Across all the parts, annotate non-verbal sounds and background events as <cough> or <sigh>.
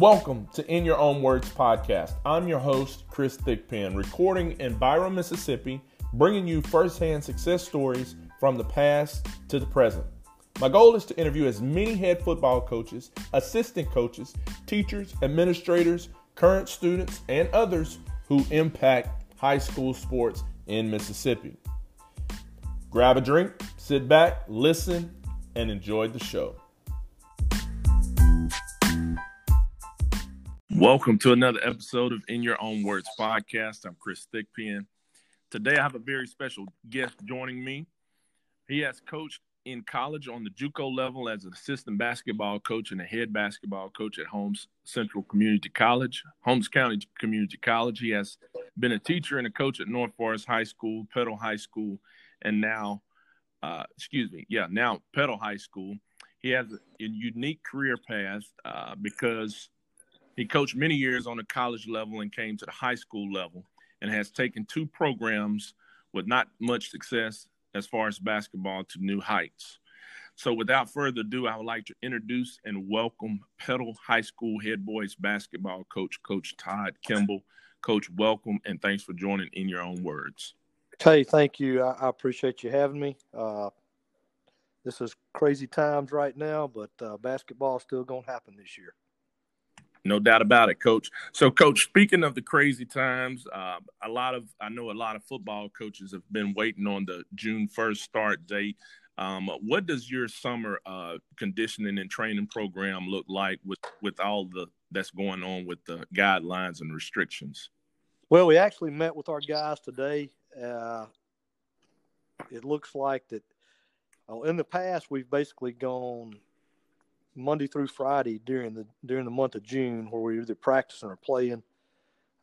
Welcome to In Your Own Words podcast. I'm your host, Chris Thigpen, recording in Byram, Mississippi, bringing you firsthand success stories from the past to the present. My goal is to interview as many head football coaches, assistant coaches, teachers, administrators, current students, and others who impact high school sports in Mississippi. Grab a drink, sit back, listen, and enjoy the show. Welcome to another episode of In Your Own Words podcast. I'm Chris Thigpen. Today I have a very special guest joining me. He has coached in college on the JUCO level as an assistant basketball coach and a head basketball coach at Holmes Central Community College, Holmes County Community College. He has been a teacher and a coach at North Forrest High School, Petal High School, and now, uh, excuse me, yeah, now Petal High School. He has a, unique career path uh, because he coached many years on the college level and came to the high school level and has taken two programs with not much success as far as basketball to new heights. So, without further ado, I would like to introduce and welcome Petal High School head boys basketball coach, Coach Todd Kimball. Coach, welcome and thanks for joining in your own words. Hey, thank you. I, I appreciate you having me. Uh, this is crazy times right now, but uh, basketball is still going to happen this year. No doubt about it, Coach. So, Coach, speaking of the crazy times, uh, a lot of I know a lot of football coaches have been waiting on the June first start date. Um, what does your summer uh, conditioning and training program look like with with all the that's going on with the guidelines and restrictions? Well, we actually met with our guys today. Uh, it looks like that. Oh, in the past, we've basically gone Monday through Friday during the during the month of June, where we're either practicing or playing,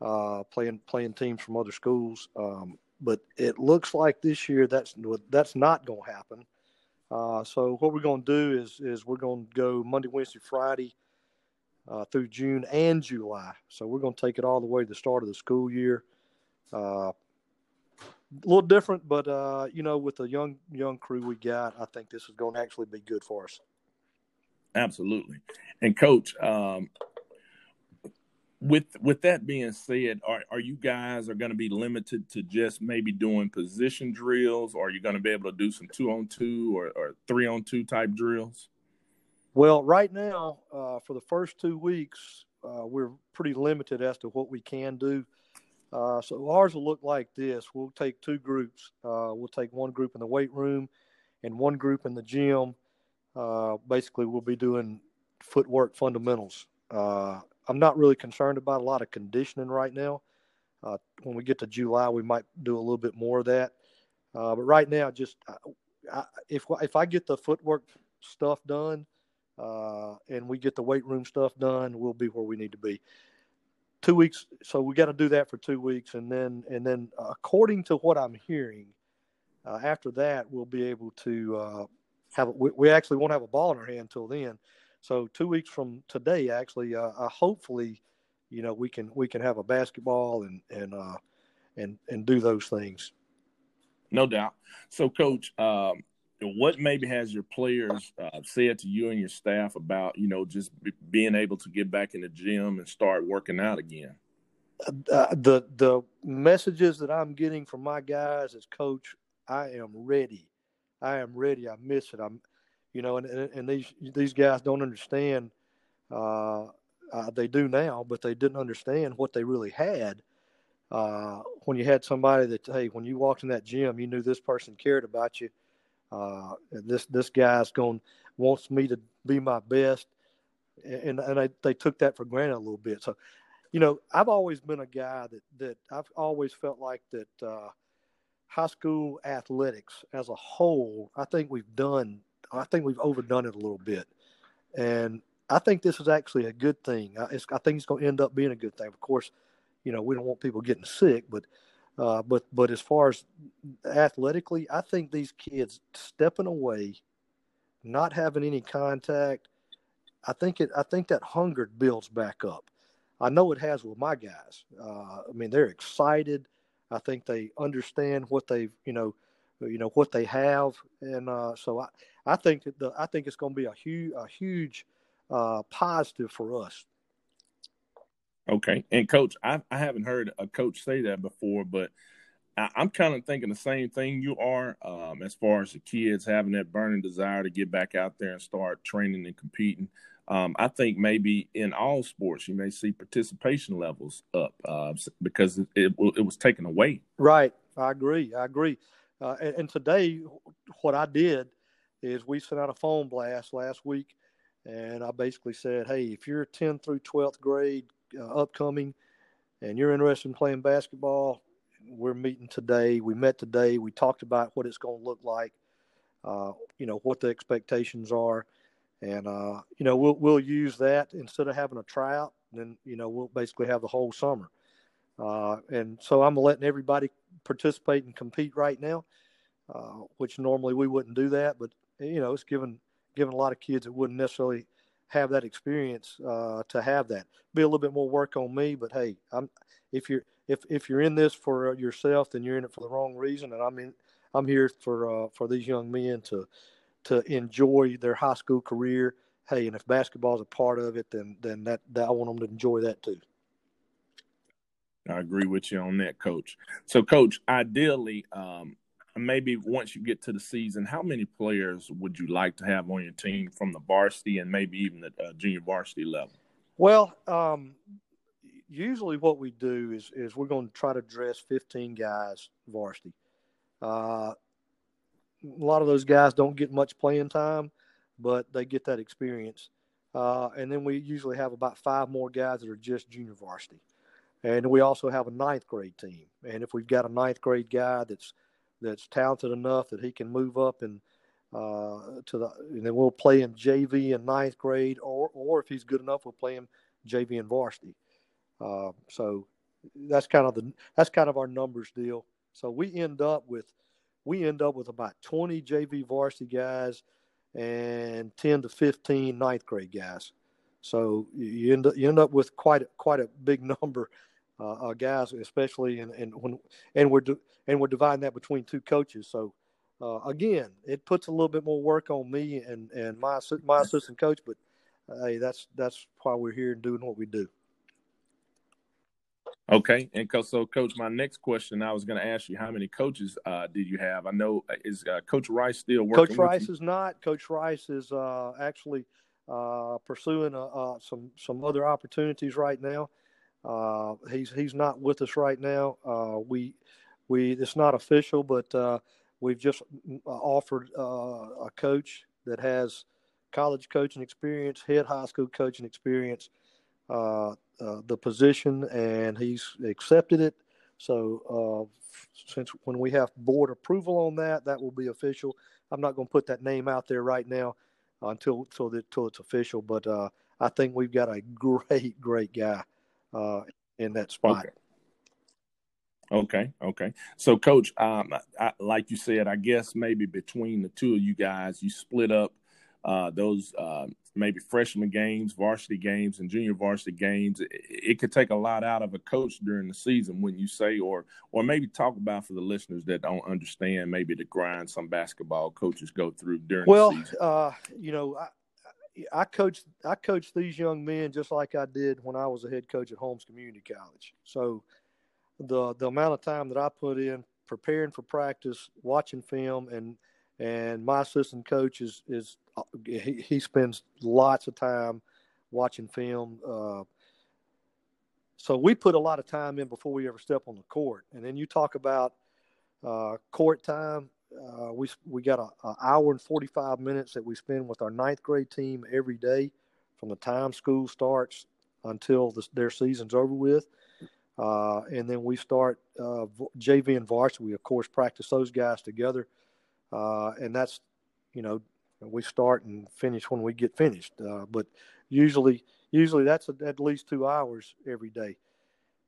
uh, playing playing teams from other schools. Um, but it looks like this year that's that's not going to happen. Uh, so what we're going to do is is we're going to go Monday, Wednesday, Friday uh, through June and July. So we're going to take it all the way to the start of the school year. Uh, a little different, but uh, you know, with the young young crew we got, I think this is going to actually be good for us. Absolutely. And coach, um, with with that being said, are are you guys are going to be limited to just maybe doing position drills, or are you going to be able to do some two on two or, or three on two type drills? Well, right now, uh, for the first two weeks, uh, we're pretty limited as to what we can do. Uh, so ours will look like this: we'll take two groups. Uh, we'll take one group in the weight room, and one group in the gym uh, basically, we'll be doing footwork fundamentals. Uh, I'm not really concerned about a lot of conditioning right now. Uh, when we get to July, we might do a little bit more of that. Uh, but right now, just I, if if I get the footwork stuff done uh, and we get the weight room stuff done, we'll be where we need to be. Two weeks, so we got to do that for two weeks, and then and then according to what I'm hearing, after that we'll be able to have we, we actually won't have a ball in our hand until then. So two weeks from today, actually, uh, uh, hopefully, you know, we can we can have a basketball and and uh, and and do those things. No doubt. So, coach, um, what maybe has your players uh, said to you and your staff about you know just b- being able to get back in the gym and start working out again? Uh, the the messages that I'm getting from my guys as coach, I am ready I am ready. I miss it. I'm, you know, and, and these these guys don't understand. Uh, uh, they do now, but they didn't understand what they really had. Uh, when you had somebody that, hey, when you walked in that gym, you knew this person cared about you. Uh, this this guy's going wants me to be my best, and and they, they took that for granted a little bit. So, you know, I've always been a guy that that I've always felt like that uh, high school athletics as a whole, I think we've done, I think we've overdone it a little bit. And I think this is actually a good thing. I, I think it's going to end up being a good thing. Of course, you know, we don't want people getting sick, but, uh, but, but as far as athletically, I think these kids stepping away, not having any contact, I think it, I think that hunger builds back up. I know it has with my guys. Uh, I mean, they're excited I think they understand what they've, you know, you know what they have, and uh, so I, I think that the, I think it's going to be a huge, a huge uh, positive for us. Okay, and coach, I, I haven't heard a coach say that before, but I, am kind of thinking the same thing you are, um, as far as the kids having that burning desire to get back out there and start training and competing. Um, I think maybe in all sports you may see participation levels up uh, because it, it, it was taken away. Right, I agree. I agree. Uh, and, and, today, what I did is we sent out a phone blast last week, and I basically said, "Hey, if you're 10th through 12th grade uh, upcoming, and you're interested in playing basketball, we're meeting today. We met today. We talked about what it's going to look like. Uh, you know what the expectations are, and uh, you know we'll we'll use that instead of having a tryout. Then you know we'll basically have the whole summer. Uh, and so I'm letting everybody participate and compete right now, uh, which normally we wouldn't do that. But you know, it's given given a lot of kids that wouldn't necessarily have that experience uh, to have that. Be a little bit more work on me, but hey, I'm if you're if if you're in this for yourself, then you're in it for the wrong reason. And I'm in I'm here for uh, for these young men to to enjoy their high school career. Hey, and if basketball is a part of it, then then that, that I want them to enjoy that too. I agree with you on that, Coach. So, Coach, ideally, um, maybe once you get to the season, how many players would you like to have on your team from the varsity and maybe even the uh, junior varsity level? Well, um, usually what we do is is we're going to try to dress 15 guys varsity. Uh, a lot of those guys don't get much playing time, but they get that experience. Uh, and then we usually have about five more guys that are just junior varsity. And we also have a ninth grade team. And if we've got a ninth grade guy that's that's talented enough that he can move up and uh, to the, and then we'll play him JV in ninth grade, or or if he's good enough, we'll play him JV in varsity. Uh, so that's kind of the that's kind of our numbers deal. So we end up with we end up with about 20 JV varsity guys and 10 to 15 ninth grade guys. So you end up, you end up with quite a, quite a big <laughs> number uh, uh, guys, especially and and when and we're and we're dividing that between two coaches. So uh, again, it puts a little bit more work on me and and my my assistant coach, but hey, that's that's why we're here and doing what we do. Okay, and so, coach, my next question I was going to ask you: How many coaches uh, did you have? I know uh, is uh, Coach Rice still working? Coach Rice is not. Coach Rice is uh, actually uh, pursuing uh, some some other opportunities right now. he's he's not with us right now. we we it's not official, but we've just offered a coach that has college coaching experience, head high school coaching experience. Uh, the position, and he's accepted it. So uh, since when we have board approval on that, that will be official. I'm not going to put that name out there right now until until, the, until it's official. But uh, I think we've got a great, great guy uh, in that spot. Okay. Okay, okay. So, Coach, um, I, like you said, I guess maybe between the two of you guys, you split up uh, those uh, maybe freshman games, varsity games, and junior varsity games. It, it, could take a lot out of a coach during the season, when you say, or or maybe talk about for the listeners that don't understand maybe the grind some basketball coaches go through during. Well, uh, you know, I, I coach I coach these young men just like I did when I was a head coach at Holmes Community College. So the the amount of time that I put in preparing for practice, watching film, and and my assistant coach is is he, he spends lots of time watching film. Uh, so we put a lot of time in before we ever step on the court. And then you talk about uh, court time. Uh, we we got an hour and 45 minutes that we spend with our ninth grade team every day from the time school starts until the, their season's over with. Uh, and then we start uh, JV and varsity. We, of course, practice those guys together. Uh, and that's, you know, we start and finish when we get finished. Uh, but usually, usually that's at least two hours every day.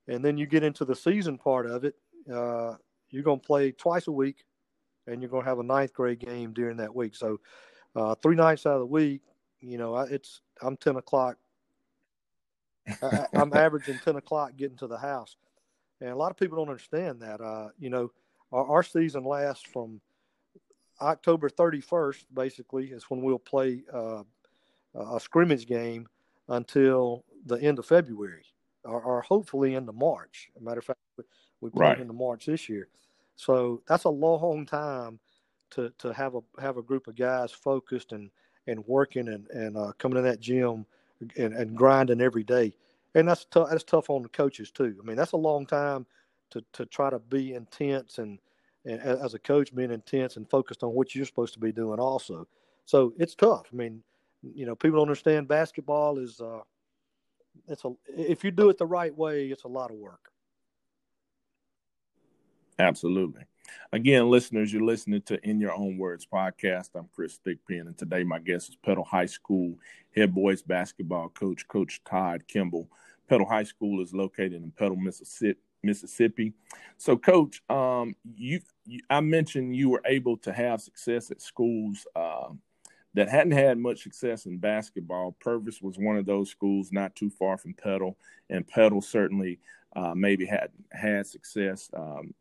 And then you get into the season part of it. Uh, you're going to play twice a week, and you're going to have a ninth grade game during that week. So, uh, three nights out of the week, you know, it's I'm ten o'clock. I, am <laughs> averaging ten o'clock getting to the house, and a lot of people don't understand that. Uh, you know, our, our season lasts from October 31st, basically, is when we'll play uh, a scrimmage game until the end of February. or, or hopefully into March. As a matter of fact, we played right. into March this year. So that's a long time to, to have a have a group of guys focused and, and working and, and uh, coming in that gym and, and grinding every day. And that's tough. That's tough on the coaches too. I mean, that's a long time to, to try to be intense and, and as a coach being intense and focused on what you're supposed to be doing also. So it's tough. I mean, you know, people don't understand basketball is uh, it's a if you do it the right way, it's a lot of work. Absolutely. Again, listeners, you're listening to In Your Own Words podcast. I'm Chris Thigpen, and today my guest is Petal High School head boys basketball coach, Coach Todd Kimball. Petal High School is located in Petal, Mississippi. Mississippi. So, Coach, um, you, you, I mentioned you were able to have success at schools uh, that hadn't had much success in basketball. Purvis was one of those schools not too far from Petal, and Petal certainly uh, maybe had had success um,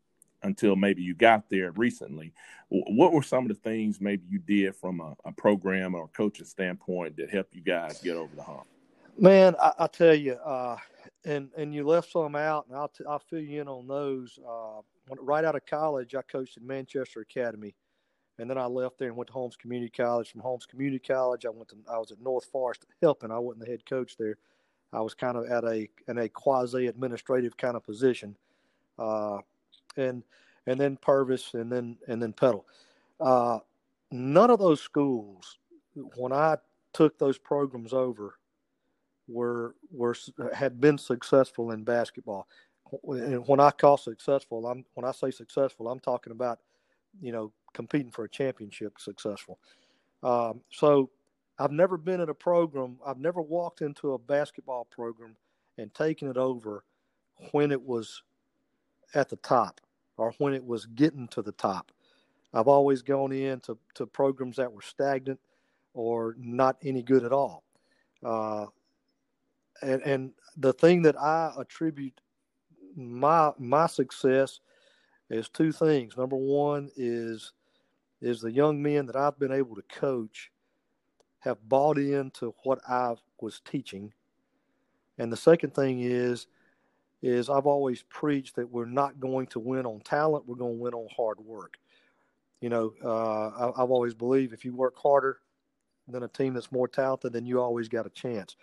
until maybe you got there recently. What were some of the things maybe you did from a, a program or coaching standpoint that helped you guys get over the hump? Man, I, I tell you, uh, and and you left some out, and I'll t- I'll fill you in on those. Uh, when, right out of college, I coached at Manchester Academy, and then I left there and went to Holmes Community College. From Holmes Community College, I went to I was at North Forrest helping. I wasn't the head coach there. I was kind of at a in a quasi administrative kind of position. Uh, and and then Purvis and then and then Petal. Uh, none of those schools, when I took those programs over, were were had been successful in basketball. And when I call successful, I'm when I say successful, I'm talking about you know competing for a championship successful. Um, so I've never been in a program. I've never walked into a basketball program and taken it over when it was at the top or when it was getting to the top. I've always gone into to programs that were stagnant or not any good at all. Uh, and, and the thing that I attribute my my success is two things. Number one is is the young men that I've been able to coach have bought into what I was teaching. And the second thing is is I've always preached that we're not going to win on talent, we're going to win on hard work. You know, uh, I, I've always believed if you work harder than a team that's more talented, then you always got a chance.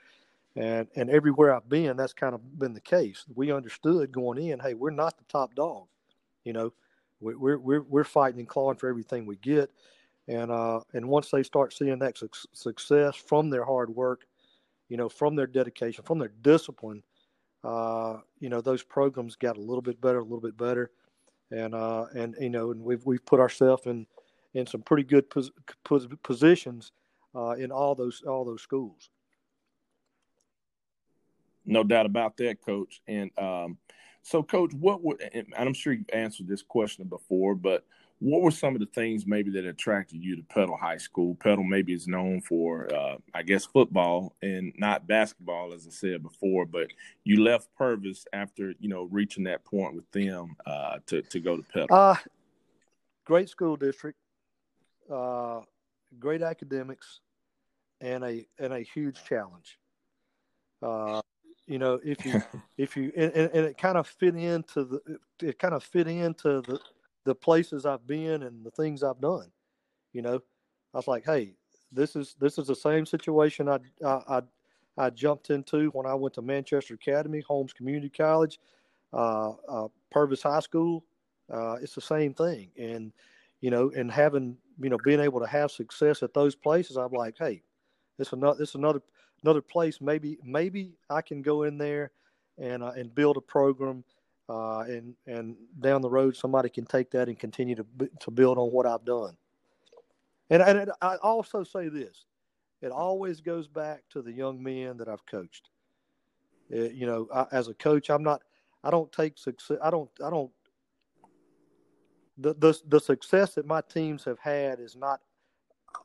And and everywhere I've been, that's kind of been the case. We understood going in, hey, we're not the top dog. You know, we're we're we're fighting and clawing for everything we get. And uh, and once they start seeing that su- success from their hard work, you know, from their dedication, from their discipline, uh, you know, those programs got a little bit better, a little bit better, and uh, and you know, and we've we've put ourselves in in some pretty good pos- pos- positions uh, in all those all those schools. No doubt about that, Coach. And um, so, Coach, what would and I'm sure you've answered this question before, but what were some of the things maybe that attracted you to Petal High School? Petal maybe is known for, uh, I guess, football and not basketball, as I said before. But you left Purvis after you know reaching that point with them uh, to to go to Petal. Uh, great school district, uh, great academics, and a and a huge challenge. You know, if you <laughs> if you and, and it kind of fit into the it kind of fit into the the places I've been and the things I've done. You know, I was like, hey, this is this is the same situation I I I, I jumped into when I went to Manchester Academy, Holmes Community College, uh, uh, Purvis High School. Uh, it's the same thing, and you know, and having you know being able to have success at those places, I'm like, hey, this another this another another place. Maybe maybe I can go in there and uh, and build a program uh, and and down the road somebody can take that and continue to to build on what I've done. And and I also say this, it always goes back to the young men that I've coached. It, you know, I, as a coach, I'm not. I don't take success. I don't. I don't. The, the the success that my teams have had is not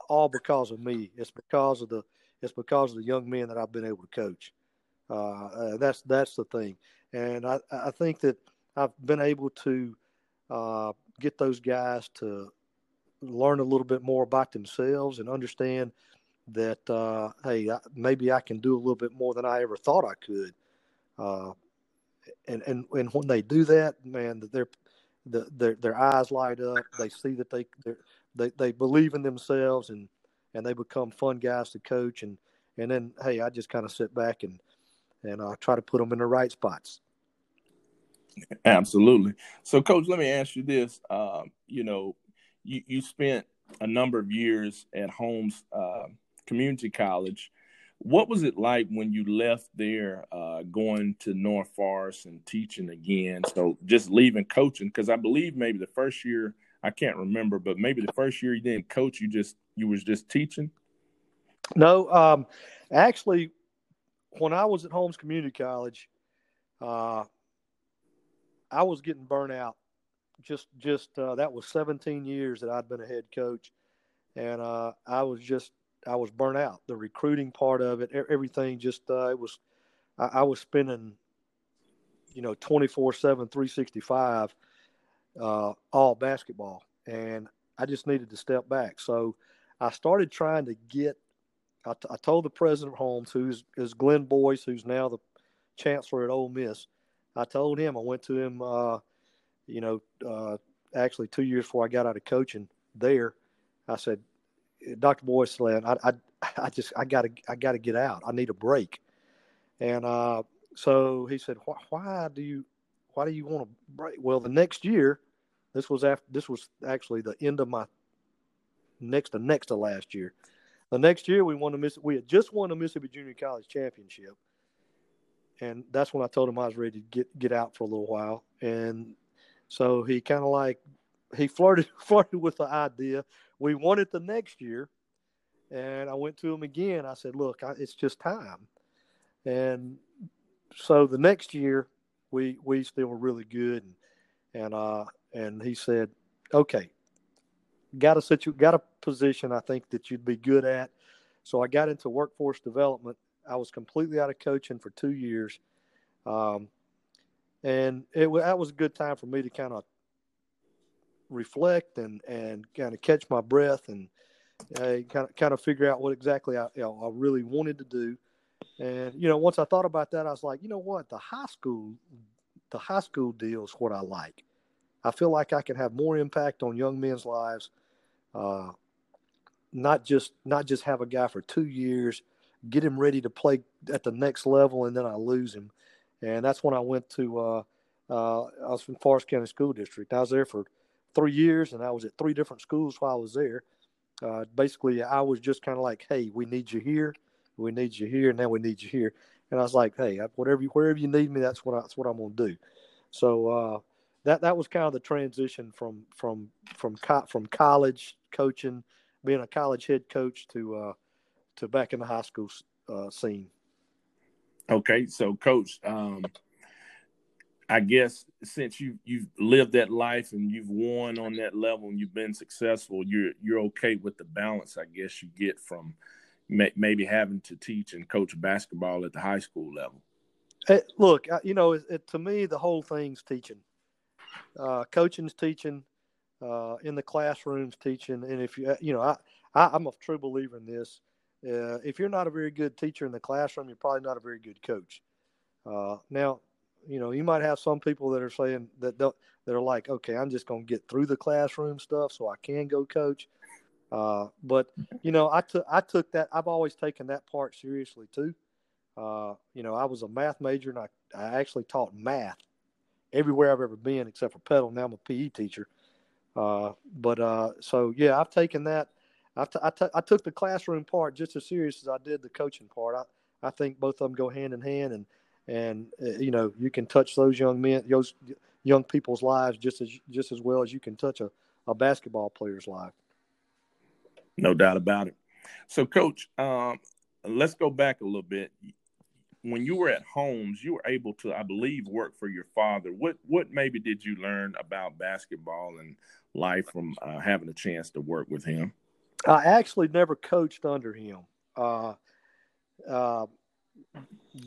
all because of me. It's because of the it's because of the young men that I've been able to coach. Uh, uh, that's that's the thing. And I, I think that I've been able to uh, get those guys to learn a little bit more about themselves and understand that, uh, hey, maybe I can do a little bit more than I ever thought I could. Uh, and and and when they do that, man, their the, their their eyes light up. They see that they they they believe in themselves and and they become fun guys to coach. And and then hey, I just kind of sit back and and uh, try to put them in the right spots. Absolutely. So, coach, let me ask you this. Uh, you know, you you spent a number of years at Holmes uh, Community College what was it like when you left there, uh, going to North Forrest and teaching again? So just leaving coaching because I believe maybe the first year I can't remember, but maybe the first year you didn't coach, you just you was just teaching. No, um, actually, when I was at Holmes Community College, uh, I was getting burnt out. Just just uh, that was 17 years that I'd been a head coach, and uh, I was just I was burnt out. The recruiting part of it, everything just uh, it was. I, I, was spending, you know, 24 7, 365 uh, all basketball. And I just needed to step back. So I started trying to get, I, t- I told the president Holmes, who's is Glenn Boyce, who's now the chancellor at Ole Miss. I told him, I went to him, uh, you know, uh, actually two years before I got out of coaching there. I said, Dr. Boyce I, I, I just, I gotta, I gotta get out. I need a break. And uh, so he said, why do you, why do you want to break? Well, the next year, this was after, this was actually the end of my next to next to last year. The next year we won the Miss, we had just won the Mississippi Junior College Championship, and that's when I told him I was ready to get get out for a little while. And so he kind of like he flirted <laughs> flirted with the idea we won it the next year, and I went to him again. I said, "Look, I, it's just time." And so the next year, we we still were really good, and and uh and he said, "Okay, got a situ got a position I think that you'd be good at." So I got into workforce development. I was completely out of coaching for two years, um, and it that was a good time for me to kind of reflect and and kind of catch my breath and uh, kind of kind of figure out what exactly I, you know, I really wanted to do. And you know, once I thought about that, I was like, you know what, the high school, the high school deal is what I like. I feel like I can have more impact on young men's lives. Uh, not just not just have a guy for two years, get him ready to play at the next level, and then I lose him. And that's when I went to. Uh, uh, I was from Forrest County School District. I was there for three years, and I was at three different schools while I was there. Uh, basically, I was just kind of like, "Hey, we need you here, we need you here, and now we need you here." And I was like, "Hey, whatever, you, wherever you need me, that's what I, that's what I'm going to do." So uh, that that was kind of the transition from from from co- from college coaching, being a college head coach, to uh, to back in the high school uh, scene. Okay, so coach, um, I guess since you you've lived that life and you've won on that level and you've been successful, you're you're okay with the balance. I guess you get from may, maybe having to teach and coach basketball at the high school level. Hey, look, you know, it, it, to me, the whole thing's teaching. Uh, coaching's teaching, uh, in the classrooms teaching, and if you you know, I, I am a true believer in this. Uh, if you're not a very good teacher in the classroom, you're probably not a very good coach. Uh, now, you know, you might have some people that are saying that that are like, okay, I'm just going to get through the classroom stuff so I can go coach. Uh, but you know, I took I took that. I've always taken that part seriously too. Uh, you know, I was a math major and I, I actually taught math everywhere I've ever been except for Petal. Now I'm a PE teacher. Uh, but uh, so yeah, I've taken that. I, t- I, t- I took the classroom part just as serious as I did the coaching part. I, I think both of them go hand in hand, and and uh, you know you can touch those young men, those young people's lives just as just as well as you can touch a, a basketball player's life. No doubt about it. So, Coach, um, let's go back a little bit. When you were at Holmes, you were able to, I believe, work for your father. What what maybe did you learn about basketball and life from uh, having a chance to work with him? I actually never coached under him. Uh, uh,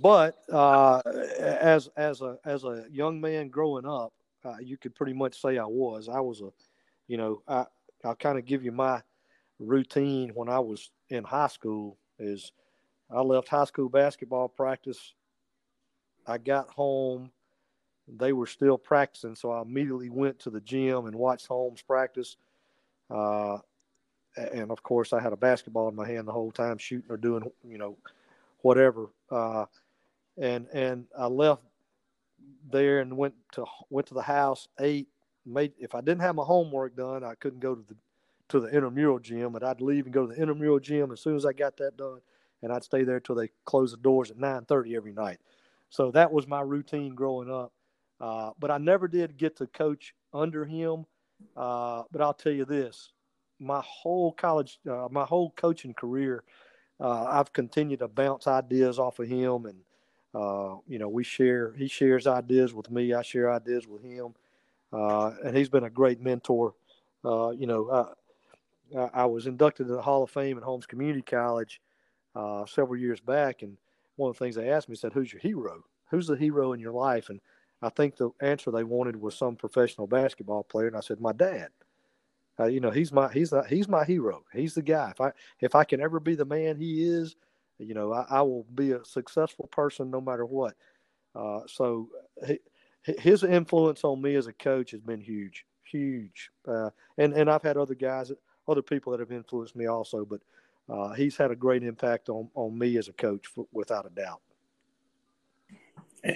but uh, as as a as a young man growing up, uh, you could pretty much say I was. I was a, you know, I I'll kind of give you my routine when I was in high school. Is I left high school basketball practice. I got home. they were still practicing. So I immediately went to the gym and watched Holmes practice. Uh, and of course, I had a basketball in my hand the whole time, shooting or doing, you know, whatever. Uh, and and I left there and went to went to the house, ate, made. If I didn't have my homework done, I couldn't go to the to the intramural gym, but I'd leave and go to the intramural gym as soon as I got that done, and I'd stay there till they closed the doors at 9:30 every night. So that was my routine growing up. Uh, but I never did get to coach under him. Uh, but I'll tell you this: my whole college, uh, my whole coaching career, uh, I've continued to bounce ideas off of him, and uh, you know, we share. He shares ideas with me. I share ideas with him, uh, and he's been a great mentor. you know, I was inducted to the Hall of Fame at Holmes Community College several years back, and one of the things they asked me said, "Who's your hero? Who's the hero in your life?" and I think the answer they wanted was some professional basketball player, and I said, "My dad." Uh, you know, he's my he's the, he's my hero. He's the guy. If I if I can ever be the man he is, you know, I, I will be a successful person no matter what. Uh, so he, his influence on me as a coach has been huge, huge. Uh, and and I've had other guys, other people that have influenced me also, but uh, he's had a great impact on on me as a coach, without a doubt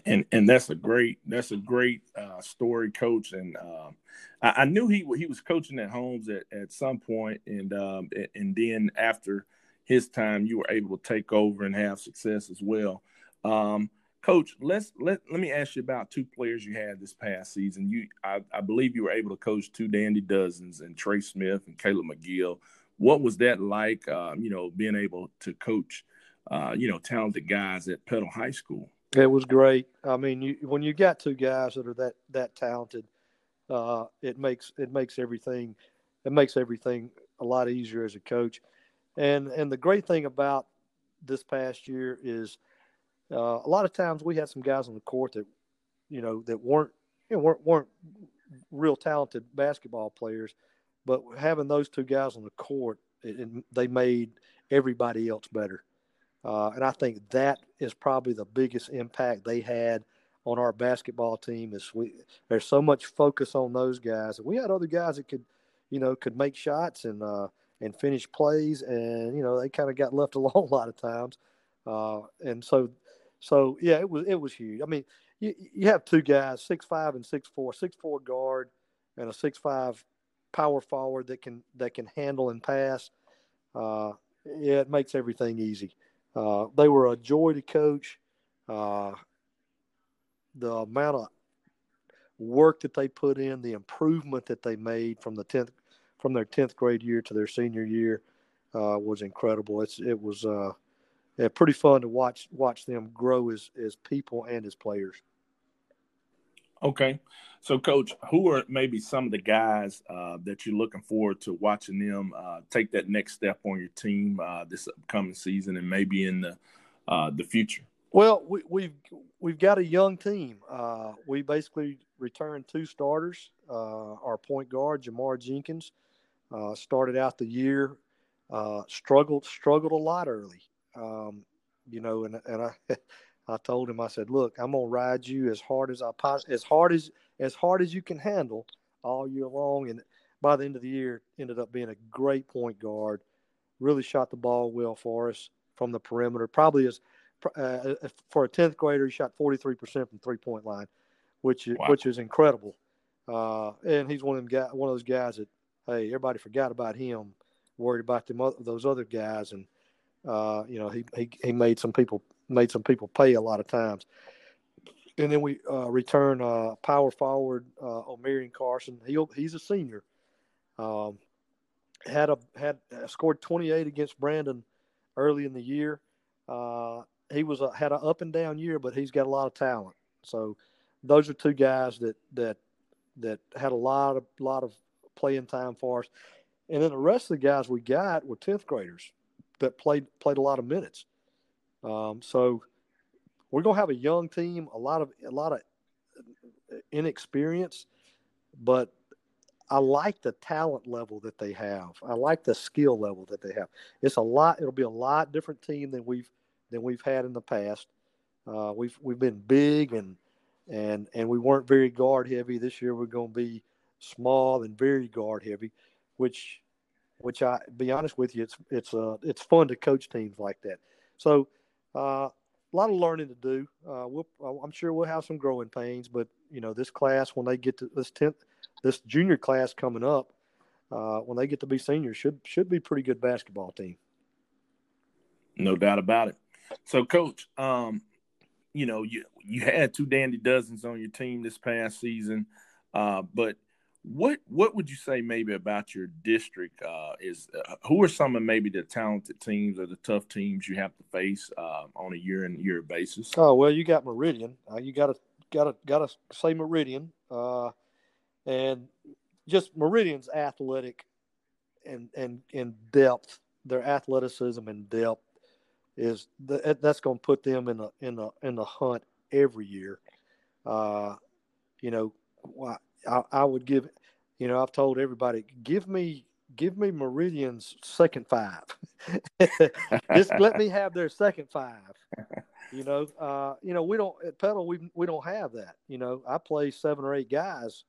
and and that's a great that's a great uh, story, coach. And um, I, I, knew he he was coaching at Holmes at, at some point, and um, and then after his time, you were able to take over and have success as well. Um, coach, let's let let me ask you about two players you had this past season. You, I, I believe you were able to coach two Dandy Dozens and Trey Smith and Caleb McGill. What was that like? Um, you know, being able to coach, uh, you know, talented guys at Petal High School. It was great. I mean, you, when you got two guys that are that that talented, uh, it makes it makes everything it makes everything a lot easier as a coach. And and the great thing about this past year is uh, a lot of times we had some guys on the court that you know that weren't you know, weren't weren't real talented basketball players, but having those two guys on the court, it, it, they made everybody else better. Uh, and I think that is probably the biggest impact they had on our basketball team. Is we there's so much focus on those guys. And we had other guys that could, you know, could make shots and uh, and finish plays, and you know they kind of got left <laughs> alone a lot of times. Uh, and so, so yeah, it was it was huge. I mean, you you have two guys, six five and six four, six four guard, and a six five power forward that can that can handle and pass. Uh, it makes everything easy. Uh, they were a joy to coach. Uh, the amount of work that they put in, the improvement that they made from the tenth from their tenth grade year to their senior year uh, was incredible. It's it was uh, yeah, pretty fun to watch watch them grow as as people and as players. Okay. So, coach, who are maybe some of the guys uh, that you're looking forward to watching them uh, take that next step on your team uh, this upcoming season and maybe in the uh, the future? Well, we, have we've, we've got a young team. Uh, we basically returned two starters. Uh, our point guard Jamar Jenkins started out the year struggled struggled a lot early. Um, you know, and and I <laughs> I told him, I said, look, I'm gonna ride you as hard as I pos- as hard as as hard as you can handle all year long. And by the end of the year, ended up being a great point guard. Really shot the ball well for us from the perimeter. Probably as uh, for a tenth grader, he shot 43 percent from three point line, which wow. which is incredible. Uh, and he's one of them guy, one of those guys that hey, everybody forgot about him, worried about them those other guys, and uh, you know he, he he made some people made some people pay a lot of times. And then we uh, return uh, power forward uh, Carson. He he's a senior. Um, had a had scored 28 against Brandon early in the year. Uh, he was a, had an up and down year, but he's got a lot of talent. So those are two guys that that that had a lot of lot of playing time for us. And then the rest of the guys we got were 10th graders that played played a lot of minutes. Um, so we're gonna have a young team, a lot of a lot of inexperience, but I like the talent level that they have. I like the skill level that they have. It's a lot. It'll be a lot different team than we've than we've had in the past. Uh, we've we've been big and and and we weren't very guard heavy. This year we're going to be small and very guard heavy, which which I be honest with you, it's it's uh it's fun to coach teams like that. So uh, a lot of learning to do. Uh, we'll, I'm sure we'll have some growing pains, but you know this class when they get to this tenth, this junior class coming up, uh, when they get to be seniors, should should be pretty good basketball team. No doubt about it. So, coach, um, you know, you you had two dandy dozens on your team this past season, uh, but what what would you say maybe about your district? Uh, is uh, who are some of maybe the talented teams or the tough teams you have to face uh, on a year and year basis? Oh well, you got Meridian. Uh, you got to got to got to say Meridian, uh, and just Meridian's athletic and and in depth. Their athleticism and depth is the, that's going to put them in the in the in the hunt every year. Uh, you know, I, I would give, you know, I've told everybody, give me give me Meridian's second five. <laughs> Just let me have their second five. You know, uh, you know, we don't at Petal we we don't have that. You know, I play seven or eight guys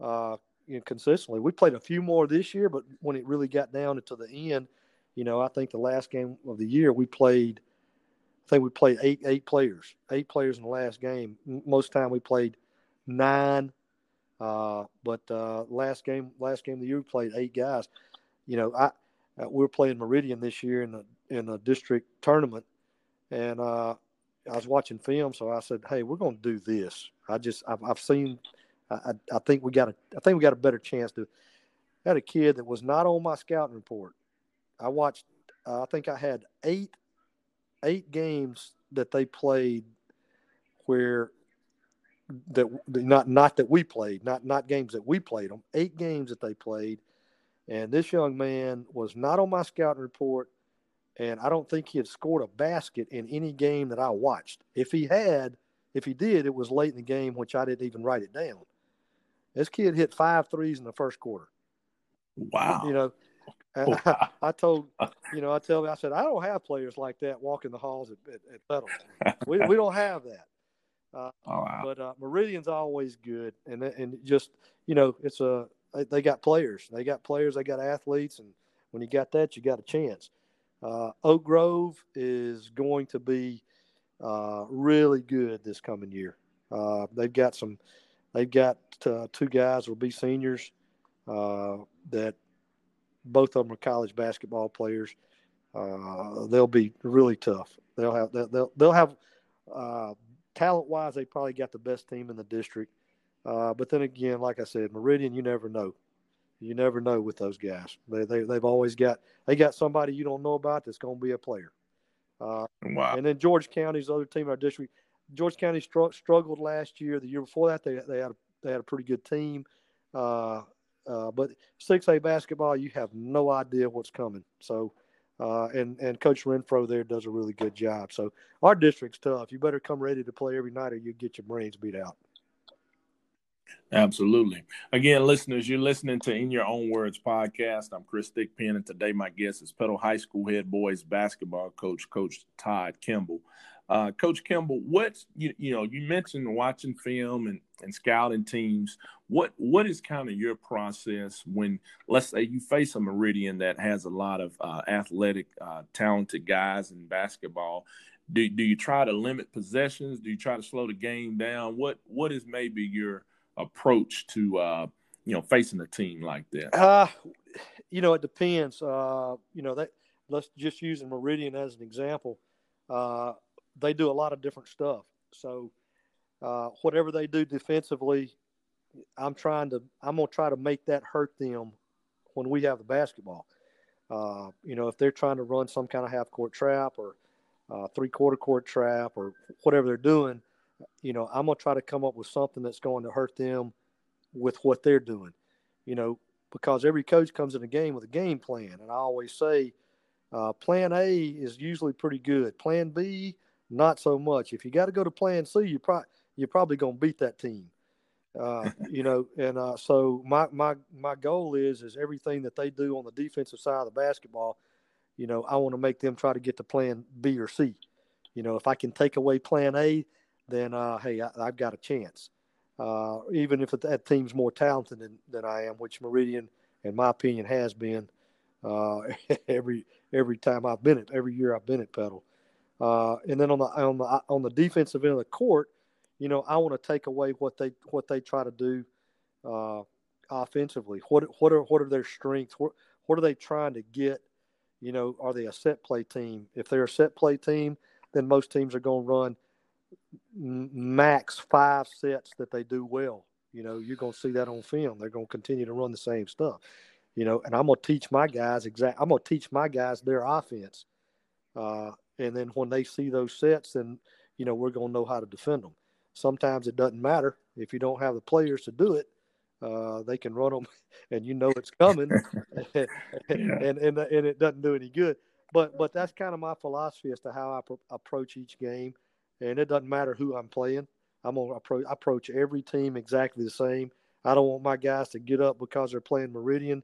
uh, you know, consistently. We played a few more this year, but when it really got down to the end, you know, I think the last game of the year we played. I think we played eight eight players, eight players in the last game. Most time we played nine, uh, but uh, last game last game of the year we played eight guys. You know, I uh, we were playing Meridian this year in the in a district tournament, and uh, I was watching film, so I said, "Hey, we're going to do this." I just I've, I've seen. I, I think we got a I think we got a better chance to. I had a kid that was not on my scouting report I watched. Uh, I think I had eight eight games that they played where that not not that we played, not not games that we played them. Eight games that they played, and this young man was not on my scouting report, and I don't think he had scored a basket in any game that I watched. If he had, if he did, it was late in the game, which I didn't even write it down. This kid hit five threes in the first quarter. Wow. You know, Oh, I, <laughs> I, told, <laughs> you know, I tell me, I said, I don't have players like that walking the halls at, at, at Petal. we, we don't have that. Uh, oh, wow. But uh, Meridian's always good, and and just you know, it's a they got players, they got players, they got athletes, and when you got that, you got a chance. Uh, Oak Grove is going to be uh, really good this coming year. Uh, they've got some, they've got uh, two guys will be seniors that both of them are college basketball players. Uh, they'll be really tough. They'll have they'll they'll have uh, talent wise. They probably got the best team in the district. Uh, but then again, like I said, Meridian, you never know. You never know with those guys. They, they they've always got they got somebody you don't know about that's going to be a player. Uh, wow. And then George County's other team in our district. George County str- struggled last year. The year before that, they they had a, they had a pretty good team. Uh, uh, but 6A basketball, you have no idea what's coming. So, uh, and and Coach Renfro there does a really good job. So our district's tough. You better come ready to play every night, or you get your brains beat out. Absolutely. Again, listeners, you're listening to In Your Own Words podcast. I'm Chris Thigpen, and today my guest is Petal High School head boys basketball coach, Coach Todd Kimball. Uh, Coach Kimball, what you you know you mentioned watching film and, and scouting teams. What what is kind of your process when let's say you face a Meridian that has a lot of uh, athletic, uh, talented guys in basketball? Do do you try to limit possessions? Do you try to slow the game down? What what is maybe your approach to uh, you know facing a team like that? Uh, you know, it depends. Uh, you know that let's just use Meridian as an example. They do a lot of different stuff. So uh, whatever they do defensively, I'm trying to I'm gonna try to make that hurt them when we have the basketball. Uh, you know, if they're trying to run some kind of half court trap or uh, three quarter court trap or whatever they're doing, you know, I'm gonna try to come up with something that's going to hurt them with what they're doing. You know, because every coach comes in a game with a game plan, and I always say, uh, Plan A is usually pretty good. Plan B, not so much. If you got to go to Plan C, you probably you're probably going to beat that team. Uh, <laughs> you know, and uh, so my my my goal is is everything that they do on the defensive side of the basketball. You know, I want to make them try to get to Plan B or C. You know, if I can take away Plan A, then uh, hey, I, have got a chance. Uh, even if that team's more talented than, than I am, which Meridian, in my opinion, has been uh, <laughs> every every time I've been at every year I've been at Petal. Uh, and then on the on the on the defensive end of the court, you know, I want to take away what they what they try to do uh, offensively. What what are what are their strengths? What what are they trying to get? You know, are they a set play team? If they're a set play team, then most teams are going to run max five sets that they do well. You know, you're going to see that on film. They're going to continue to run the same stuff. You know, and I'm going to teach my guys exact. I'm going to teach my guys their offense. Uh, and then when they see those sets, then you know we're going to know how to defend them. Sometimes it doesn't matter if you don't have the players to do it. Uh, they can run them, <laughs> and you know it's coming, <laughs> and, and, and and it doesn't do any good. But but that's kind of my philosophy as to how I pro- approach each game, and it doesn't matter who I'm playing. I'm gonna approach approach every team exactly the same. I don't want my guys to get up because they're playing Meridian,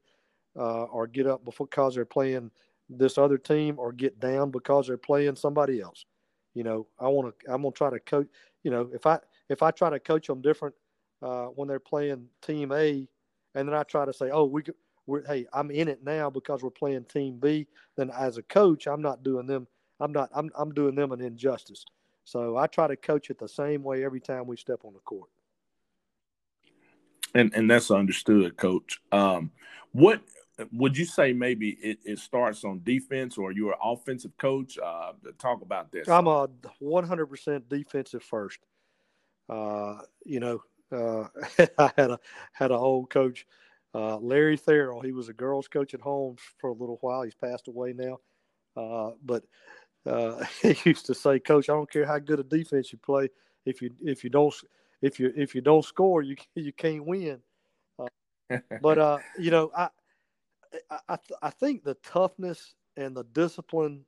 uh, or get up because they're playing this other team, or get down because they're playing somebody else. You know, I want to. I'm gonna try to coach. You know, if I if I try to coach them different uh, when they're playing Team A, and then I try to say, oh, we we're hey, I'm in it now because we're playing Team B. Then as a coach, I'm not doing them. I'm not. I'm I'm doing them an injustice. So I try to coach it the same way every time we step on the court. And and that's understood, Coach. Um, what would you say? Maybe it, it starts on defense, or you're an offensive coach. Uh, talk about this. I'm a 100% defensive first. Uh, you know, uh, <laughs> I had a had a old coach, uh, Larry Therrell. He was a girls' coach at Holmes for a little while. He's passed away now, uh, but uh, <laughs> he used to say, "Coach, I don't care how good a defense you play. If you if you don't if you if you don't score, you <laughs> you can't win." But you know, I I I think the toughness and the discipline.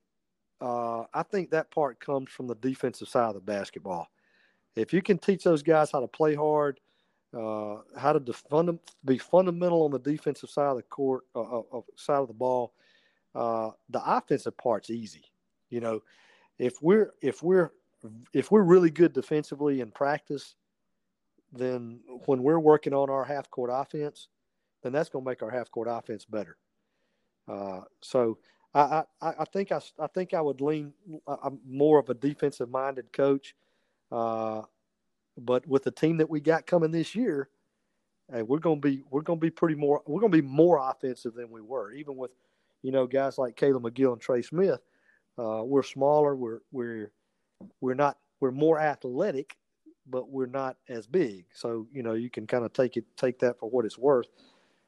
Uh, I think that part comes from the defensive side of the basketball if you can teach those guys how to play hard, uh, how to defund, be fundamental on the defensive side of the court, uh, uh, side of the ball, uh, the offensive part's easy. You know, if we're if we're if we're really good defensively in practice, then when we're working on our half court offense, then that's going to make our half court offense better. Uh, so I, I, I think I, I think I would lean. I'm more of a defensive minded coach. Uh, but with the team that we got coming this year, hey, we're gonna be we're gonna be pretty more we're gonna be more offensive than we were, even with you know guys like Caleb McGill and Trey Smith. Uh, we're smaller. We're we're we're not we're more athletic, but we're not as big. So you know you can kind of take it take that for what it's worth.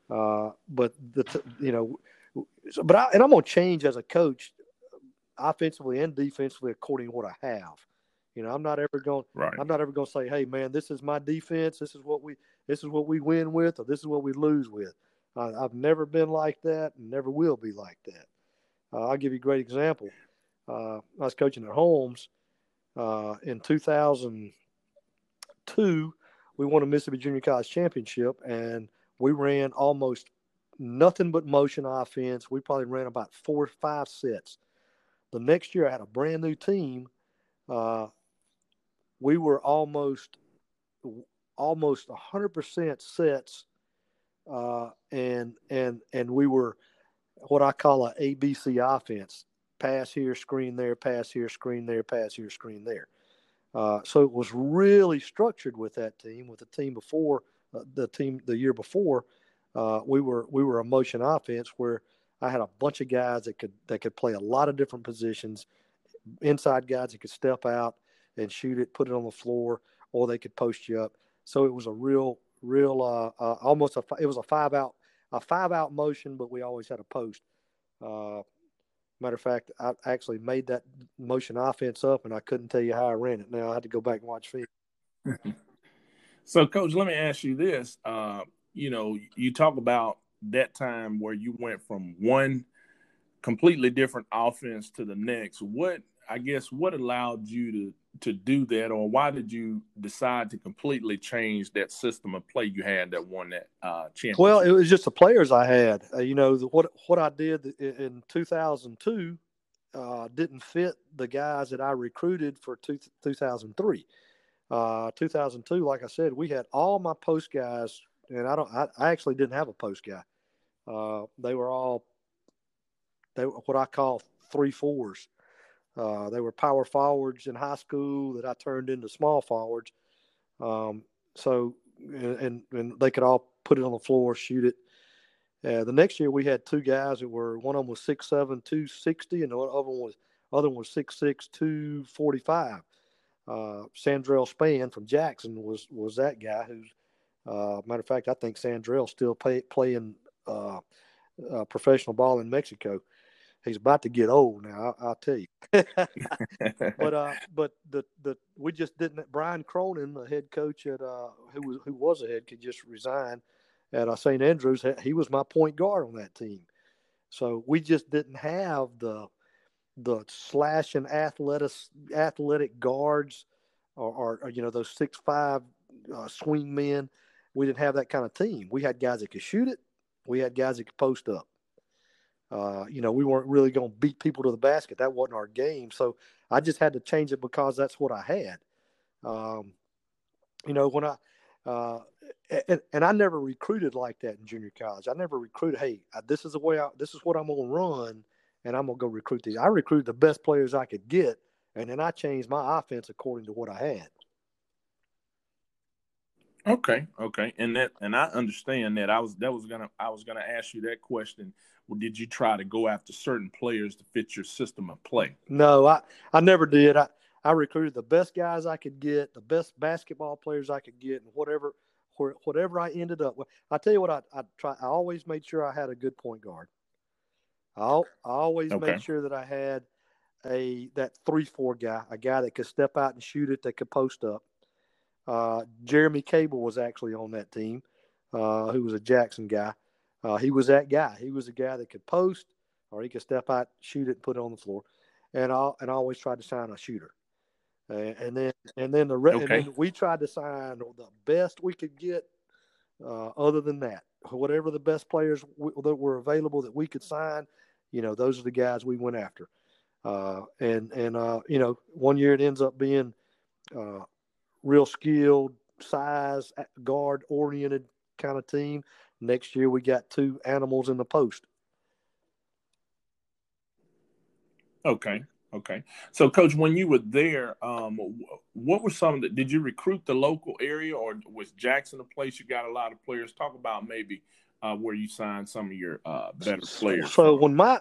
Uh, but the you know, so, but I, and I'm gonna change as a coach, offensively and defensively according to what I have. You know, I'm not ever going. Right. I'm not ever going to say, "Hey, man, this is my defense. This is what we. This is what we win with, or this is what we lose with." Uh, I've never been like that, and never will be like that. Uh, I'll give you a great example. Uh, I was coaching at Holmes uh, in 2002. We won a Mississippi Junior College Championship, and we ran almost nothing but motion offense. We probably ran about four or five sets. The next year, I had a brand new team. Uh, we were almost almost 100% sets uh, and and and we were what I call a ABC offense pass here screen there pass here screen there pass here screen there uh, so it was really structured with that team with the team before the team the year before uh, we were we were a motion offense where I had a bunch of guys that could that could play a lot of different positions inside guys that could step out and shoot it, put it on the floor, or they could post you up. So it was a real, real, uh, uh, almost a, it was a five out, a five out motion, but we always had a post. Uh, matter of fact, I actually made that motion offense up, and I couldn't tell you how I ran it. Now I had to go back and watch film. <laughs> so, coach, let me ask you this. Uh, you know, you talk about that time where you went from one completely different offense to the next. What I guess what allowed you to to do that, or why did you decide to completely change that system of play you had that won that uh, championship? Well, it was just the players I had. Uh, you know, the, what what I did in 2002 uh, didn't fit the guys that I recruited for two, 2003. Uh, 2002, like I said, we had all my post guys, and I don't, I, I actually didn't have a post guy. Uh, they were all they were what I call three fours. Uh, they were power forwards in high school that I turned into small forwards. Um, so and, and they could all put it on the floor, shoot it. Uh, the next year we had two guys that were one of them was six seven two sixty, and the other one was other one was six six two forty five. Uh, Sandrell Span from Jackson was was that guy who's uh, matter of fact I think Sandrell still play, playing uh, uh, professional ball in Mexico. He's about to get old now. I, will tell you. <laughs> but uh, but the the we just didn't. Brian Cronin, the head coach at uh, who was who was a head could just resign at uh, St. Andrews. He was my point guard on that team. So we just didn't have the the slashing athletic athletic guards or, or, or you know those six five uh, swing men. We didn't have that kind of team. We had guys that could shoot it. We had guys that could post up. Uh, you know, we weren't really going to beat people to the basket. That wasn't our game. So I just had to change it because that's what I had. Um, you know, when I uh, and, and, I never recruited like that in junior college. I never recruited. Hey, this is the way. I, this is what I'm going to run and I'm gonna go recruit these. I recruited the best players I could get, and then I changed my offense according to what I had. Okay, okay, and that and I understand that. I was that was gonna I was gonna ask you that question. Well, did you try to go after certain players to fit your system of play? No, I I never did. I I recruited the best guys I could get, the best basketball players I could get, and whatever whatever I ended up with. I tell you what, I I try. I always made sure I had a good point guard. I'll, I always okay. make sure that I had a that three four guy, a guy that could step out and shoot it, that could post up. Uh, Jeremy Cable was actually on that team, uh, who was a Jackson guy. Uh, he was that guy. He was a guy that could post, or he could step out, shoot it, and put it on the floor. And I and I always tried to sign a shooter. and then and then the re- okay. and then we tried to sign the best we could get. Uh, other than that, whatever the best players w- that were available that we could sign, you know, those are the guys we went after. Uh, and and uh, you know, one year it ends up being uh, real skilled, size, guard oriented kind of team. Next year we got two animals in the post. Okay. Okay. So, Coach, when you were there, um, what were some did you recruit the local area or was Jackson a place you got a lot of players? Talk about maybe uh, where you signed some of your uh, better players. So, when my,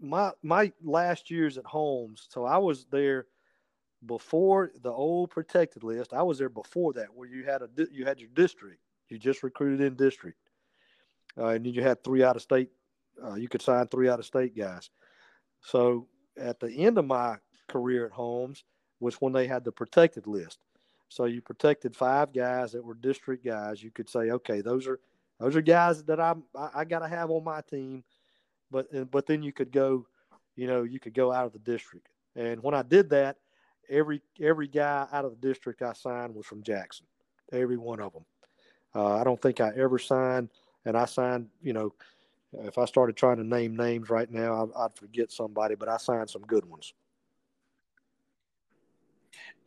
my, my last years at Holmes, so I was there before the old protected list. I was there before that where you had a, you had your district, you just recruited in district. Uh, and then you had three out of state, uh, you could sign three out of state guys. So at the end of my career at Holmes was when they had the protected list. So you protected five guys that were district guys. You could say, okay, those are those are guys that I'm I, I got to have on my team. But but then you could go, you know, you could go out of the district. And when I did that, every every guy out of the district I signed was from Jackson. Every one of them. Uh, I don't think I ever signed, and I signed, you know, if I started trying to name names right now, I'd forget somebody, but I signed some good ones.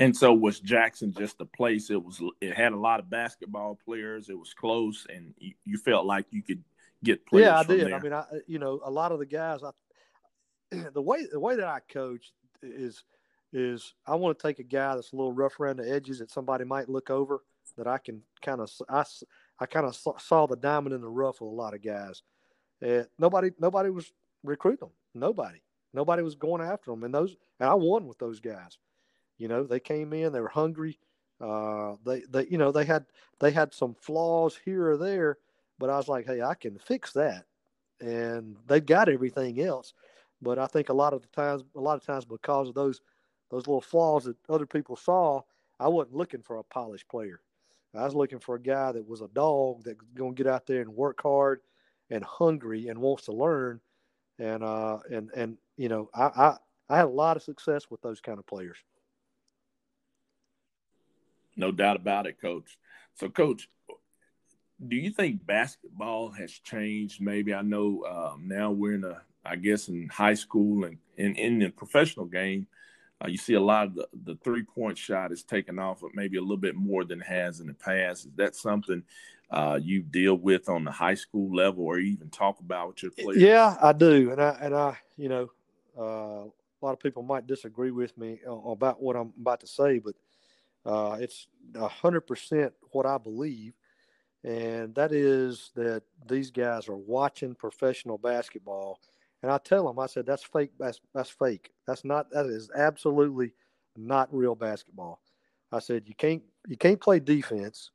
And so was Jackson just a place? It was. It had a lot of basketball players. It was close, and you, you felt like you could get players. Yeah, I did. There. I mean, I you know a lot of the guys. I, <clears throat> the way the way that I coach is is I want to take a guy that's a little rough around the edges that somebody might look over that I can kind of I I kind of saw the diamond in the rough with a lot of guys and nobody nobody was recruiting them. Nobody. Nobody was going after them. And those and I won with those guys. You know, they came in, they were hungry. Uh, they they you know they had they had some flaws here or there, but I was like, hey, I can fix that. And they've got everything else. But I think a lot of the times a lot of times because of those those little flaws that other people saw, I wasn't looking for a polished player. I was looking for a guy that was a dog that's going to get out there and work hard and hungry and wants to learn. And uh, and and you know, I, I I had a lot of success with those kind of players. No doubt about it, Coach. So, Coach, do you think basketball has changed? Maybe I know um, now we're in a, I guess, in high school and in, in the professional game. Uh, you see a lot of the, the three point shot is taken off, but maybe a little bit more than it has in the past. Is that something uh, you deal with on the high school level, or even talk about with your players? Yeah, I do, and I and I, you know, uh, a lot of people might disagree with me about what I'm about to say, but uh, it's hundred percent what I believe, and that is that these guys are watching professional basketball and I tell them, I said, that's fake. That's, that's fake. That's not, that is absolutely not real basketball. I said, you can't, you can't play defense.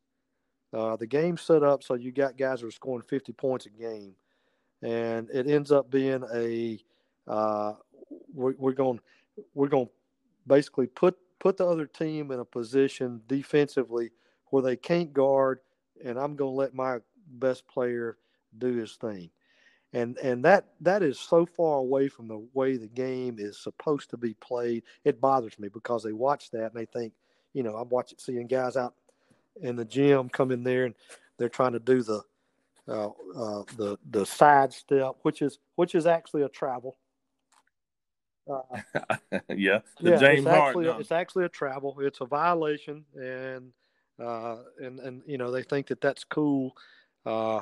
Uh, the game's set up so you got guys who are scoring 50 points a game. And it ends up being a, uh, we're, we're going, we're going to basically put, put the other team in a position defensively where they can't guard. And I'm going to let my best player do his thing and and that that is so far away from the way the game is supposed to be played. It bothers me because they watch that and they think, you know, I'm watching seeing guys out in the gym come in there and they're trying to do the uh, uh, the the side step, which is which is actually a travel. Uh, <laughs> yeah, yeah, James it's actually, it's actually a travel. It's a violation, and uh, and and you know they think that that's cool. Uh,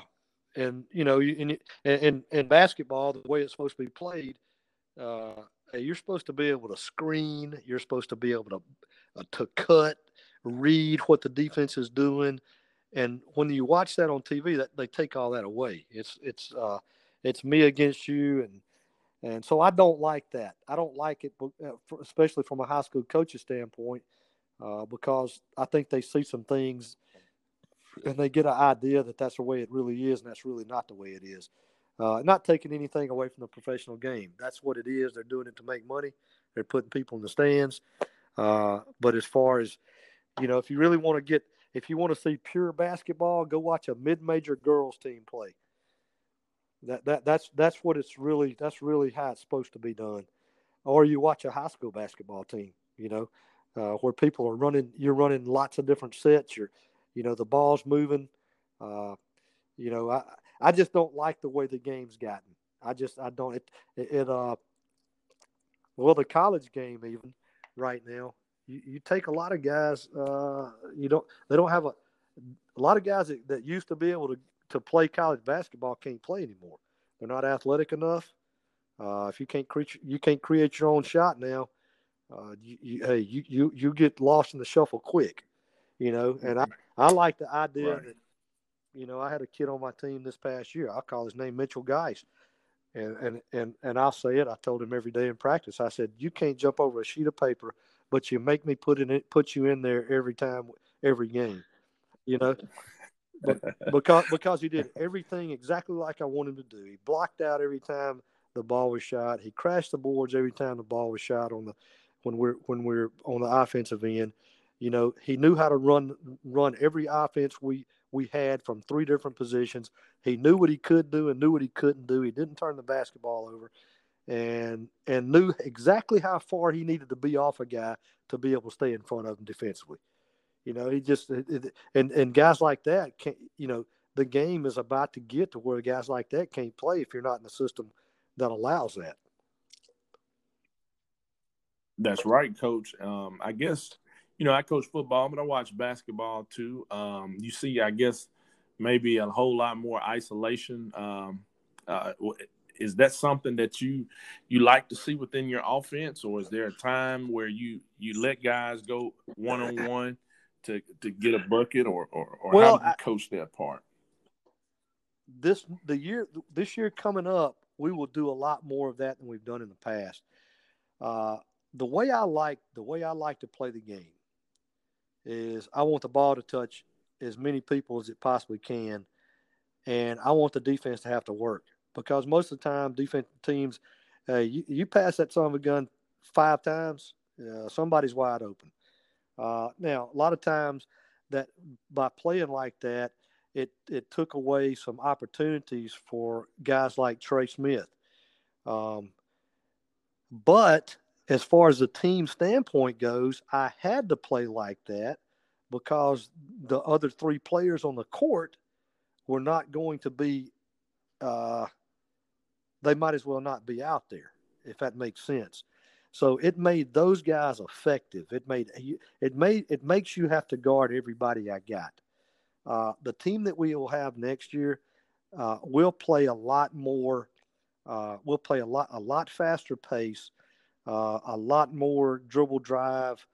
and you know, in in in basketball, the way it's supposed to be played, uh, you're supposed to be able to screen. You're supposed to be able to uh, to cut, read what the defense is doing, and when you watch that on TV, that they take all that away. It's it's uh, it's me against you, and and so I don't like that. I don't like it, uh, especially from a high school coach's standpoint, uh, because I think they see some things and they get an idea that that's the way it really is, and that's really not the way it is. Uh, not taking anything away from the professional game. That's what it is. They're doing it to make money. They're putting people in the stands. Uh, but as far as, you know, if you really want to get, if you want to see pure basketball, go watch a mid-major girls team play. That that that's that's what it's really that's really how it's supposed to be done. Or you watch a high school basketball team, you know, uh, where people are running. You're running lots of different sets. You're you know, the ball's moving. Uh, you know, I I just don't like the way the game's gotten. I just I don't it it, it uh well the college game even right now you, you take a lot of guys uh you don't they don't have a a lot of guys that, that used to be able to to play college basketball can't play anymore. They're not athletic enough. Uh, if you can't create you can't create your own shot now, uh, you, you, hey you, you you get lost in the shuffle quick you know. And I, I like the idea right. that, you know, I had a kid on my team this past year. I call his name Mitchell Geist. And, and, and, and I'll say it. I told him every day in practice. I said, you can't jump over a sheet of paper, but you make me put in it, put you in there every time, every game, you know, but <laughs> because, because he did everything exactly like I wanted to do. He blocked out every time the ball was shot. He crashed the boards every time the ball was shot on the, when we're, when we're on the offensive end you know, he knew how to run run every offense we we had from three different positions. He knew what he could do and knew what he couldn't do. He didn't turn the basketball over, and and knew exactly how far he needed to be off a guy to be able to stay in front of him defensively. You know, he just and and guys like that can't. You know, the game is about to get to where guys like that can't play if you're not in a system that allows that. That's right, Coach. Um, I guess you know, I coach football, but I watch basketball too. Um, you see, I guess maybe a whole lot more isolation. Um, uh, is that something that you you like to see within your offense, or is there a time where you you let guys go one on one to to get a bucket, or or, or well, how do you coach that part? This the year this year coming up, we will do a lot more of that than we've done in the past. Uh, the way I like the way I like to play the game is I want the ball to touch as many people as it possibly can, and I want the defense to have to work because most of the time, defense teams, uh, you, you pass that son of a gun five times, uh, somebody's wide open. Uh, now, a lot of times that by playing like that, it it took away some opportunities for guys like Trey Smith. Um, but as far as the team standpoint goes, I had to play like that because the other three players on the court were not going to be, uh, they might as well not be out there, if that makes sense. So it made those guys effective. It made it made it makes you have to guard everybody I got. Uh, the team that we will have next year uh, will play a lot more. Uh, we'll play a lot a lot faster pace, uh, a lot more dribble drive,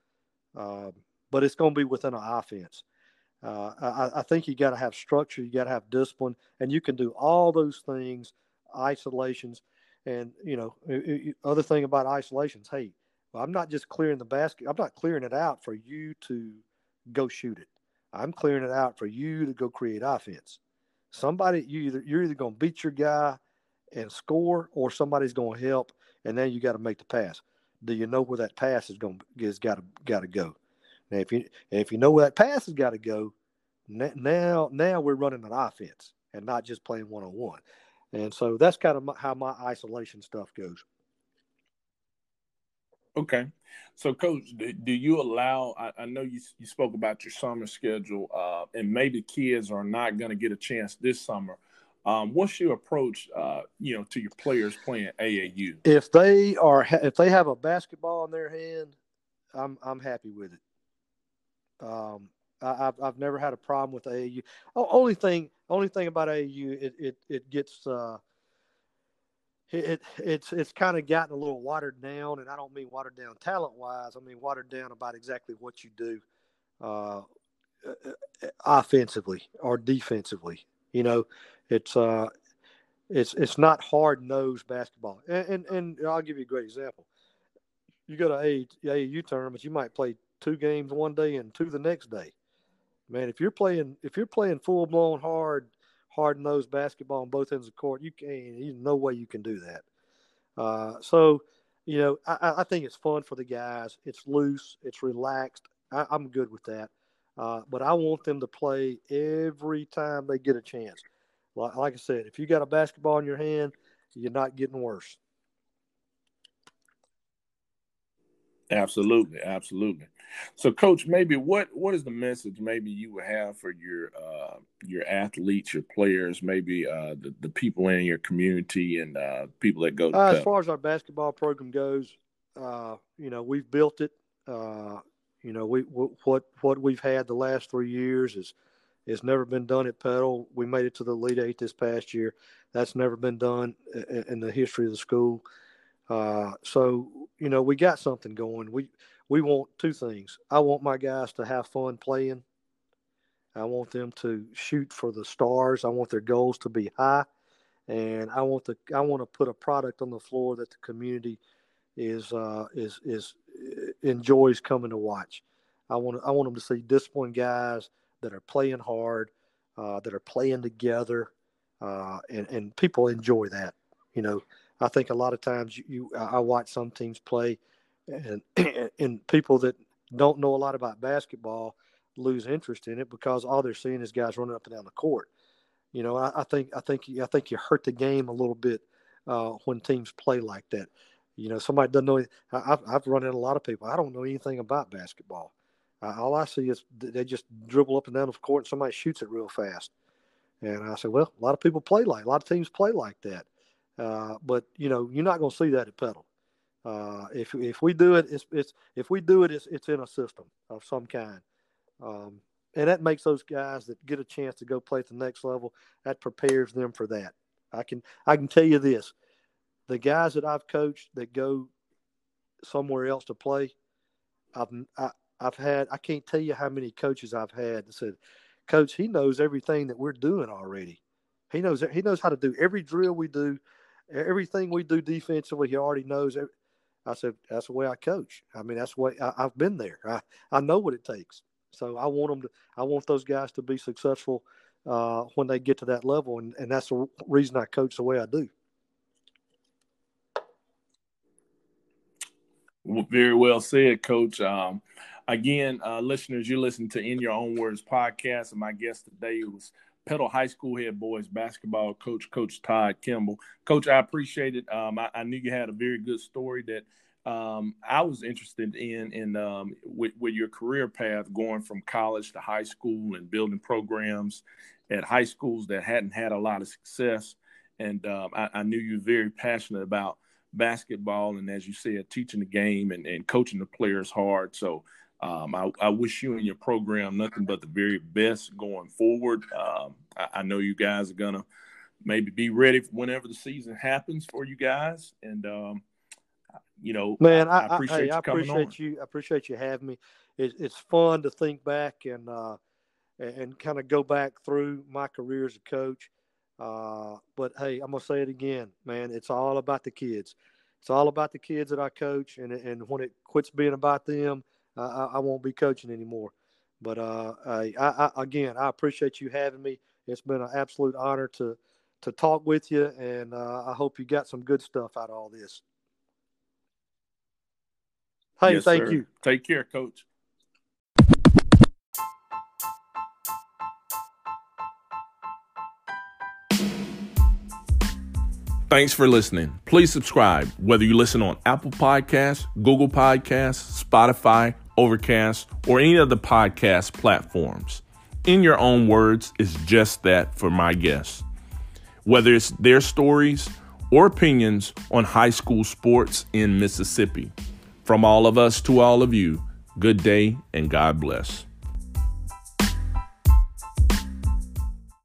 um, but it's going to be within an offense. Uh, I, I, think you got to have structure, you got to have discipline, and you can do all those things, isolations, and you know, other thing about isolations. Hey, I'm not just clearing the basket. I'm not clearing it out for you to go shoot it. I'm clearing it out for you to go create offense. Somebody, you either you're either going to beat your guy and score, or somebody's going to help, and then you got to make the pass. Do you know where that pass is going is got to got to go? Now, if you if you know where that pass has got to go, now now we're running an offense and not just playing one on one. And so that's kind of how my isolation stuff goes. Okay. So, coach, do, do you allow? I, I, know you, you spoke about your summer schedule, uh, and maybe kids are not going to get a chance this summer. Um, what's your approach, uh, you know, to your players playing AAU? If they are, if they have a basketball in their hand, I'm I'm happy with it. Um, I, have I've never had a problem with AAU. Only thing, only thing about AU, it it it gets uh, it, it's it's kind of gotten a little watered down, and I don't mean watered down talent wise. I mean watered down about exactly what you do, uh, offensively or defensively. You know, it's uh, it's it's not hard nosed basketball. And, and, and I'll give you a great example. You go to a AAU tournament, you might play two games one day and two the next day. Man, if you're playing if you're playing full blown hard hard nosed basketball on both ends of the court, you can't. There's no way you can do that. Uh, so, you know, I, I, think it's fun for the guys. It's loose. It's relaxed. I, am good with that. Uh, but I want them to play every time they get a chance. Like, like I said, if you got a basketball in your hand, you're not getting worse. Absolutely, absolutely. So, coach, maybe what what is the message maybe you would have for your uh, your athletes, your players, maybe uh, the the people in your community and uh, people that go. Uh, as far as our basketball program goes, uh, you know, we've built it. Uh, you know, we what what we've had the last three years is it's never been done at Petal. We made it to the Elite Eight this past year. That's never been done in the history of the school. Uh, so you know, we got something going. We we want two things. I want my guys to have fun playing. I want them to shoot for the stars. I want their goals to be high, and I want the I want to put a product on the floor that the community is uh, is is uh, enjoys coming to watch. I want I want them to see disciplined guys that are playing hard, uh, that are playing together, uh, and and people enjoy that. You know, I think a lot of times you, you I watch some teams play, and <clears throat> and people that don't know a lot about basketball lose interest in it because all they're seeing is guys running up and down the court. You know, I, I think I think I think you hurt the game a little bit uh, when teams play like that. You know, somebody doesn't know. I've, I've run into a lot of people. I don't know anything about basketball. All I see is they just dribble up and down the court and somebody shoots it real fast. And I said, well, a lot of people play like, a lot of teams play like that. Uh, but you know, you're not going to see that at Petal. Uh, if if we do it, it's, it's if we do it, it's, it's in a system of some kind, um, and that makes those guys that get a chance to go play at the next level. That prepares them for that. I can I can tell you this: the guys that I've coached that go somewhere else to play, I've I, have i have had I can't tell you how many coaches I've had that said, "Coach, he knows everything that we're doing already. He knows he knows how to do every drill we do." Everything we do defensively, he already knows. I said, that's the way I coach. I mean, that's the way I, have been there. I, I know what it takes. So I want them to, I want those guys to be successful uh, when they get to that level. And, and that's the reason I coach the way I do. Very well said, Coach. Um, again, uh, listeners, you're listening to In Your Own Words podcast, and my guest today was Petal High School head boys basketball coach, Coach Todd Kimball. Coach, I appreciate it. Um, I, I, knew you had a very good story that um, I was interested in, in um, with, with, your career path going from college to high school and building programs at high schools that hadn't had a lot of success. And um, I, I, knew you were very passionate about basketball, and as you said, teaching the game and, and coaching the players hard. So um, I, I, wish you and your program nothing but the very best going forward. Um, I, I, know you guys are gonna maybe be ready whenever the season happens for you guys, and um, you know, man, I, I appreciate, you, I appreciate you. I appreciate you having me. It, it's fun to think back and uh, and kind of go back through my career as a coach. Uh, but hey, I'm gonna say it again, man. It's all about the kids. It's all about the kids that I coach, and and when it quits being about them I, I won't be coaching anymore. But uh, I, I, again, I appreciate you having me. It's been an absolute honor to to talk with you, and uh, I hope you got some good stuff out of all this. Hey, yes, thank sir. you. Take care, Coach. Thanks for listening. Please subscribe, whether you listen on Apple Podcasts, Google Podcasts, Spotify, Overcast, or any of the podcast platforms. In your own words, is just that for my guests. Whether it's their stories or opinions on high school sports in Mississippi. From all of us to all of you, good day and God bless.